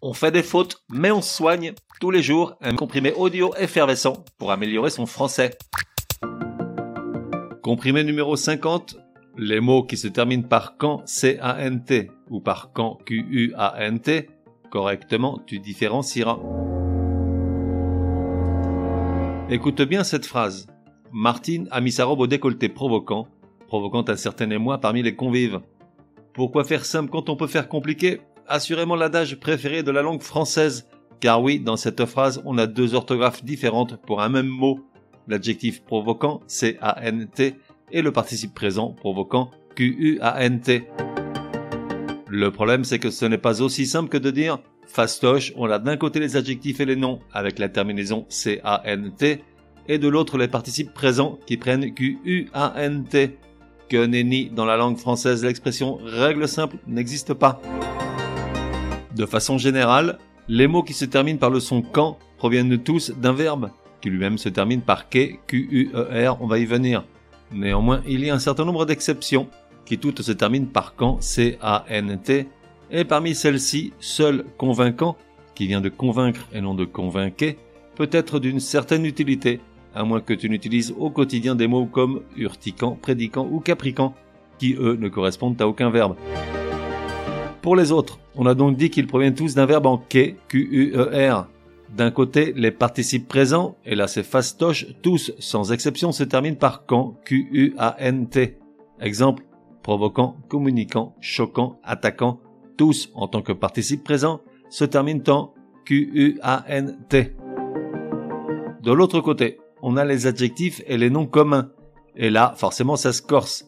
On fait des fautes, mais on soigne tous les jours un comprimé audio effervescent pour améliorer son français. Comprimé numéro 50, les mots qui se terminent par quand C-A-N-T ou par quand Q-U-A-N-T, correctement tu différencieras. Écoute bien cette phrase. Martine a mis sa robe au décolleté provoquant, provoquant un certain émoi parmi les convives. Pourquoi faire simple quand on peut faire compliqué? Assurément l'adage préféré de la langue française, car oui, dans cette phrase, on a deux orthographes différentes pour un même mot. L'adjectif provoquant, C-A-N-T, et le participe présent provoquant, Q-U-A-N-T. Le problème, c'est que ce n'est pas aussi simple que de dire fastoche, on a d'un côté les adjectifs et les noms avec la terminaison C-A-N-T, et de l'autre les participes présents qui prennent Q-U-A-N-T. Que nenni dans la langue française, l'expression règle simple n'existe pas. De façon générale, les mots qui se terminent par le son quand proviennent tous d'un verbe, qui lui-même se termine par que, Q-U-E-R, on va y venir. Néanmoins, il y a un certain nombre d'exceptions, qui toutes se terminent par quand, C-A-N-T, et parmi celles-ci, seul convaincant, qui vient de convaincre et non de convainquer, peut être d'une certaine utilité, à moins que tu n'utilises au quotidien des mots comme urticant, prédicant ou capricant, qui eux ne correspondent à aucun verbe. Pour les autres, on a donc dit qu'ils proviennent tous d'un verbe en que, Q-U-E-R. D'un côté, les participes présents, et là c'est fastoche, tous, sans exception, se terminent par quand, Q-U-A-N-T. Exemple, provoquant, communiquant, choquant, attaquant, tous, en tant que participes présents, se terminent en Q-U-A-N-T. De l'autre côté, on a les adjectifs et les noms communs. Et là, forcément, ça se corse.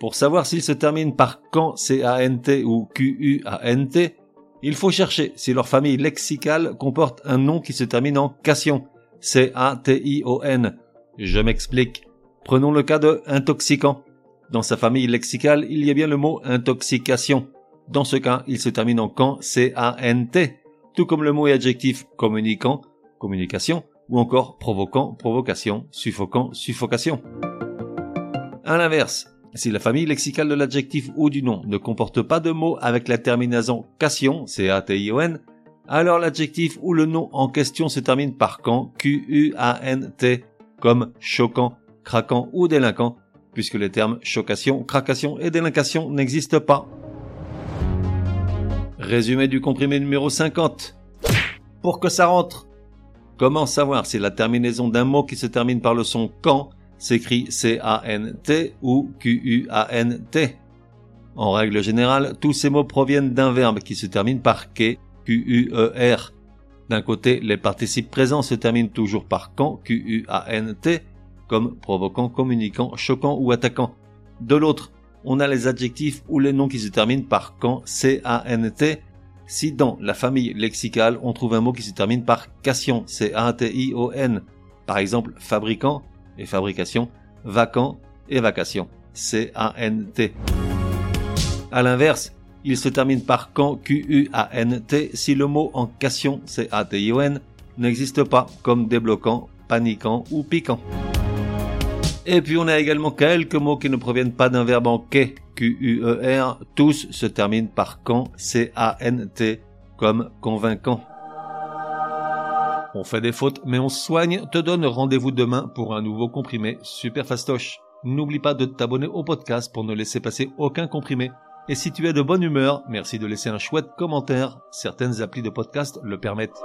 Pour savoir s'ils se terminent par quand C-A-N-T ou Q-U-A-N-T, il faut chercher si leur famille lexicale comporte un nom qui se termine en cation. C-A-T-I-O-N. Je m'explique. Prenons le cas de intoxicant. Dans sa famille lexicale, il y a bien le mot intoxication. Dans ce cas, il se termine en quand C-A-N-T, tout comme le mot et adjectif communicant, communication, ou encore provoquant, provocation, suffocant, suffocation. À l'inverse, si la famille lexicale de l'adjectif ou du nom ne comporte pas de mots avec la terminaison cation, C-A-T-I-O-N, alors l'adjectif ou le nom en question se termine par quand, Q-U-A-N-T, comme choquant, craquant ou délinquant, puisque les termes chocation, cracation et délinquation n'existent pas. Résumé du comprimé numéro 50. Pour que ça rentre. Comment savoir si la terminaison d'un mot qui se termine par le son quand s'écrit C-A-N-T ou Q-U-A-N-T. En règle générale, tous ces mots proviennent d'un verbe qui se termine par que, Q-U-E-R. D'un côté, les participes présents se terminent toujours par quand, Q-U-A-N-T, comme provoquant, communicant, choquant ou attaquant. De l'autre, on a les adjectifs ou les noms qui se terminent par quand, C-A-N-T, si dans la famille lexicale on trouve un mot qui se termine par cation, C-A-T-I-O-N, par exemple fabricant, fabrication, vacant et vacation, C-A-N-T. À l'inverse, il se termine par quand, Q-U-A-N-T, si le mot en cation, C-A-T-I-O-N, n'existe pas comme débloquant, paniquant ou piquant. Et puis on a également quelques mots qui ne proviennent pas d'un verbe en que, Q-U-E-R, tous se terminent par quand, C-A-N-T, comme convaincant. On fait des fautes, mais on soigne, te donne rendez-vous demain pour un nouveau comprimé super fastoche. N'oublie pas de t'abonner au podcast pour ne laisser passer aucun comprimé. Et si tu es de bonne humeur, merci de laisser un chouette commentaire. Certaines applis de podcast le permettent.